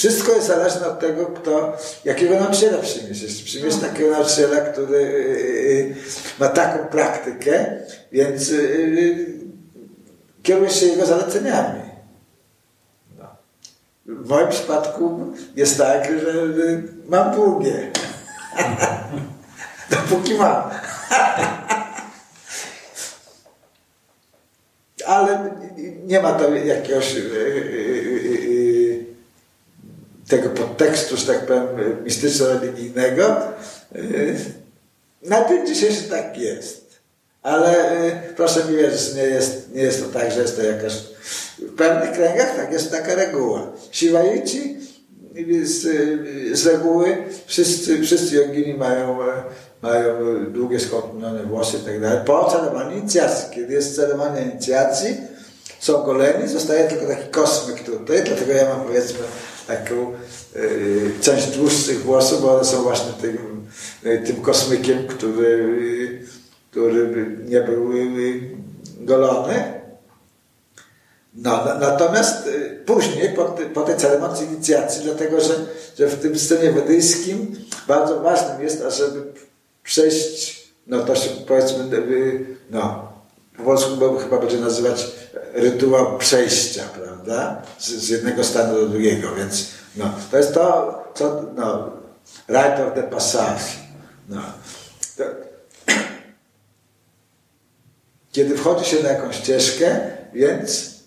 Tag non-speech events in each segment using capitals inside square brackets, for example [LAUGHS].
Wszystko jest zależne od tego, kto, jakiego nauczyciela przyjmiesz. Jeśli przyjmiesz no. takiego nauczyciela, który y, y, ma taką praktykę, więc kierujesz się jego zaleceniami. No. W moim przypadku jest tak, że mam długie. [LAUGHS] Dopóki mam. [LAUGHS] Ale nie ma to jakiegoś tego podtekstu, że tak powiem, mistyczno-religijnego. Na dzień dzisiejszy tak jest. Ale proszę mi wierzyć, nie jest, nie jest to tak, że jest to jakaś... W pewnych kręgach tak jest taka reguła. Siwaici z, z reguły wszyscy, wszyscy jogini mają, mają długie skąpnione włosy i tak dalej. Po ceremonii inicjacji, kiedy jest ceremonia inicjacji, są goleni, zostaje tylko taki kosmyk tutaj, dlatego ja mam powiedzmy taką y, część dłuższych włosów, bo one są właśnie tym, y, tym kosmykiem, który, który nie był golony. No, natomiast później, po, po tej ceremonii inicjacji, dlatego że, że w tym systemie wedyjskim bardzo ważnym jest, ażeby przejść, no to się powiedzmy, no, po polsku chyba będzie nazywać rytuał przejścia, prawda? Z, z, jednego stanu do drugiego, więc no, to jest to, co, no, right of the passage. No. To, [CLEARS THROAT] kiedy wchodzi się na jakąś ścieżkę, więc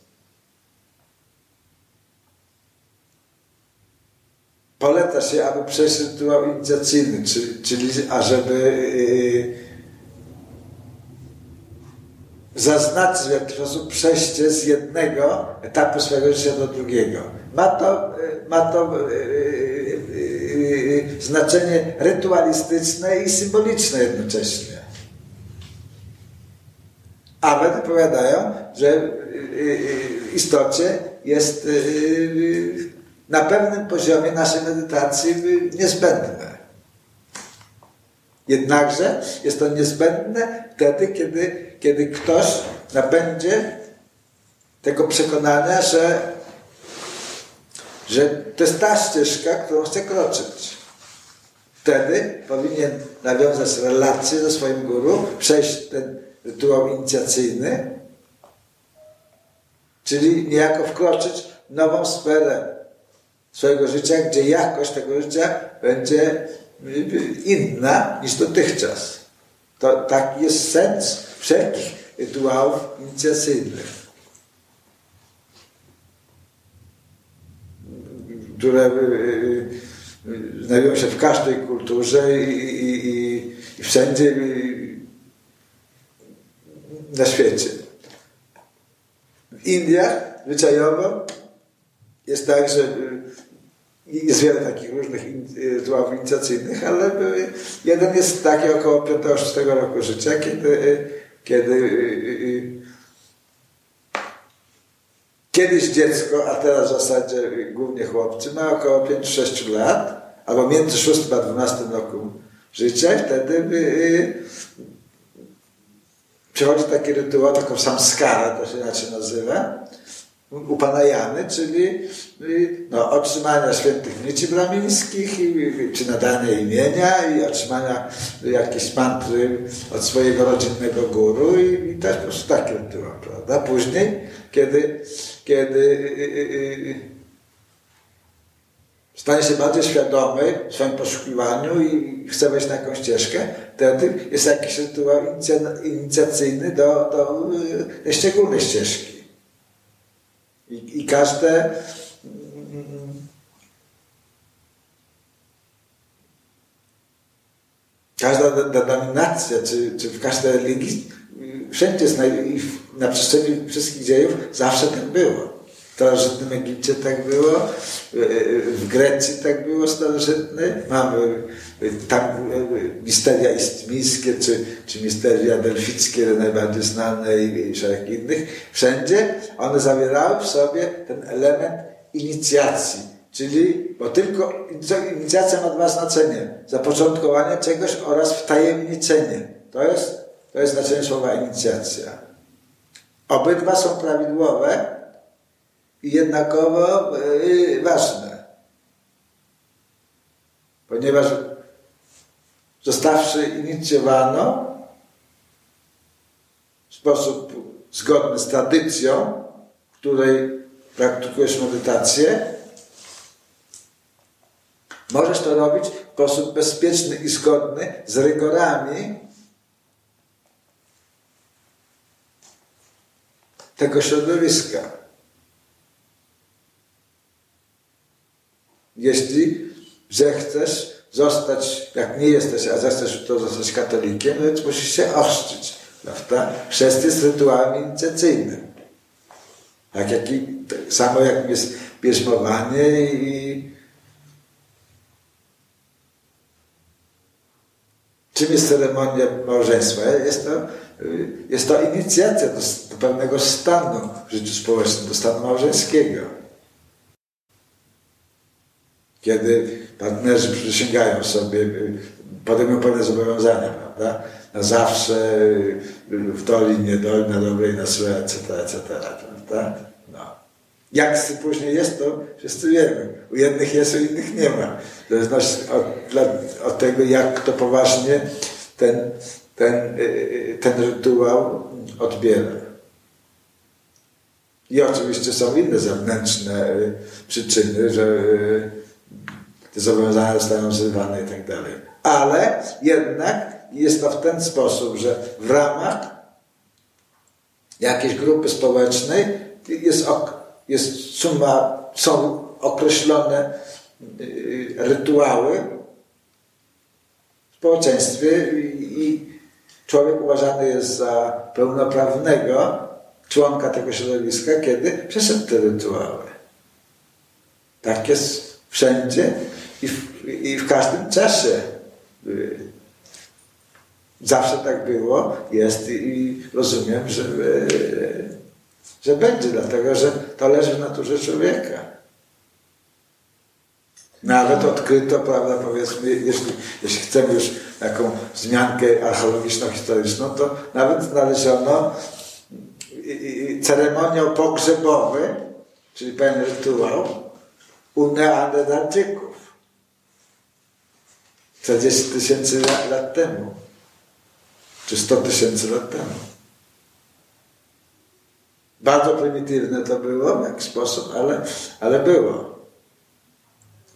poleca się, aby przejść rytuał inicjacyjny, czyli, czyli ażeby yy, zaznaczyć w jakiś sposób przejście z jednego etapu swojego życia do drugiego. Ma to, ma to e, e, znaczenie rytualistyczne i symboliczne jednocześnie. Wedy powiadają, że w istocie jest na pewnym poziomie naszej medytacji niezbędne. Jednakże jest to niezbędne wtedy, kiedy, kiedy ktoś nabędzie tego przekonania, że, że to jest ta ścieżka, którą chce kroczyć. Wtedy powinien nawiązać relację ze swoim guru, przejść ten rytuał inicjacyjny, czyli niejako wkroczyć w nową sferę swojego życia, gdzie jakość tego życia będzie inna niż dotychczas. To taki jest sens wszelkich rytuałów inicjacyjnych. które y, y, znajdują się w każdej kulturze i, i, i, i wszędzie y, na świecie. W Indiach zwyczajowo jest tak, że jest wiele takich różnych rytuałów inicjacyjnych, ale jeden jest taki około 5-6 roku życia, kiedy, kiedy kiedyś dziecko, a teraz w zasadzie głównie chłopcy, ma około 5-6 lat, albo między 6 a 12 roku życia i wtedy przychodzi taki rytuał, taką samskara, to się inaczej nazywa, u pana Jany, czyli y, no, otrzymania świętych nici bramińskich, czy nadania imienia i otrzymania jakiejś mantry od swojego rodzinnego guru i, i też po prostu takie rytuał, prawda? Później, kiedy, kiedy yy, stanie się bardziej świadomy w swoim poszukiwaniu i chce wejść na jakąś ścieżkę, wtedy jest jakiś rytuał inicjacyjny do, do, do szczególnej ścieżki. I, i każde każda denominacja, czy, czy w każdej religii, wszędzie na przestrzeni wszystkich dziejów zawsze tak było. W starożytnym Egipcie tak było, w Grecji tak było starożytny, mamy tam misteria istmińskie, czy, czy misteria delfickie, najbardziej znane i, i szereg innych. Wszędzie one zawierały w sobie ten element inicjacji, czyli, bo tylko inicjacja ma dwa znaczenia. Zapoczątkowanie czegoś oraz wtajemniczenie. To jest, to jest znaczenie słowa inicjacja. Obydwa są prawidłowe, i jednakowo yy, ważne. ponieważ zostawszy inicjowano w sposób zgodny z tradycją, w której praktykujesz medytację, możesz to robić w sposób bezpieczny i zgodny z rygorami tego środowiska. Jeśli zechcesz zostać, jak nie jesteś, a zechcesz to zostać katolikiem, więc musisz się ochrzcić, prawda? Chrzest jest rytuałem inicjacyjnym. Tak jak i, tak samo jak jest bierzmowanie i czym jest ceremonia małżeństwa? Jest to, jest to inicjacja do, do pewnego stanu w życiu społecznym, do stanu małżeńskiego. Kiedy partnerzy przysięgają sobie, podejmują pewne zobowiązania, prawda? Na zawsze, w doli, nie doli, na dobre i na złe, etc., etc., prawda? No. Jak później jest, to wszyscy wiemy. U jednych jest, u innych nie ma. W zależności od, od tego, jak kto poważnie ten, ten, y, ten rytuał odbiera. I oczywiście są inne zewnętrzne y, przyczyny, że y, te zobowiązania zostają zrywane i tak dalej. Ale jednak jest to w ten sposób, że w ramach jakiejś grupy społecznej jest, jest suma, są określone y, rytuały w społeczeństwie i człowiek uważany jest za pełnoprawnego członka tego środowiska, kiedy przeszedł te rytuały. Tak jest wszędzie i w, i w każdym czasie. Y, zawsze tak było, jest i rozumiem, że, y, że będzie, dlatego że to leży w naturze człowieka. Nawet odkryto, prawda, powiedzmy, jeśli, jeśli chcemy już taką wzmiankę archeologiczno-historyczną, to nawet znaleziono ceremoniał pogrzebowy, czyli pewien rytuał u Neandertalczyków. 40 tysięcy lat temu, czy 100 tysięcy lat temu. Bardzo prymitywne to było w jakiś sposób, ale, ale było.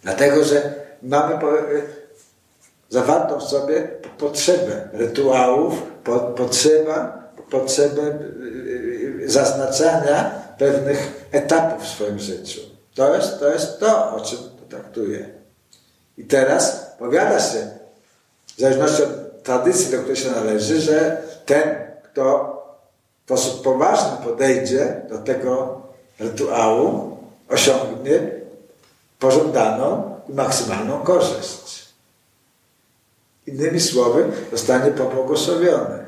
Dlatego, że mamy zawartą w sobie potrzebę rytuałów, potrzeba, potrzebę y, y, zaznaczania pewnych etapów w swoim życiu. To jest to, jest to o czym traktuję. I teraz powiada się, w zależności od tradycji, do której się należy, że ten, kto sposób poważny podejdzie do tego rytuału, osiągnie pożądaną i maksymalną korzyść. Innymi słowy, zostanie pobłogosławiony.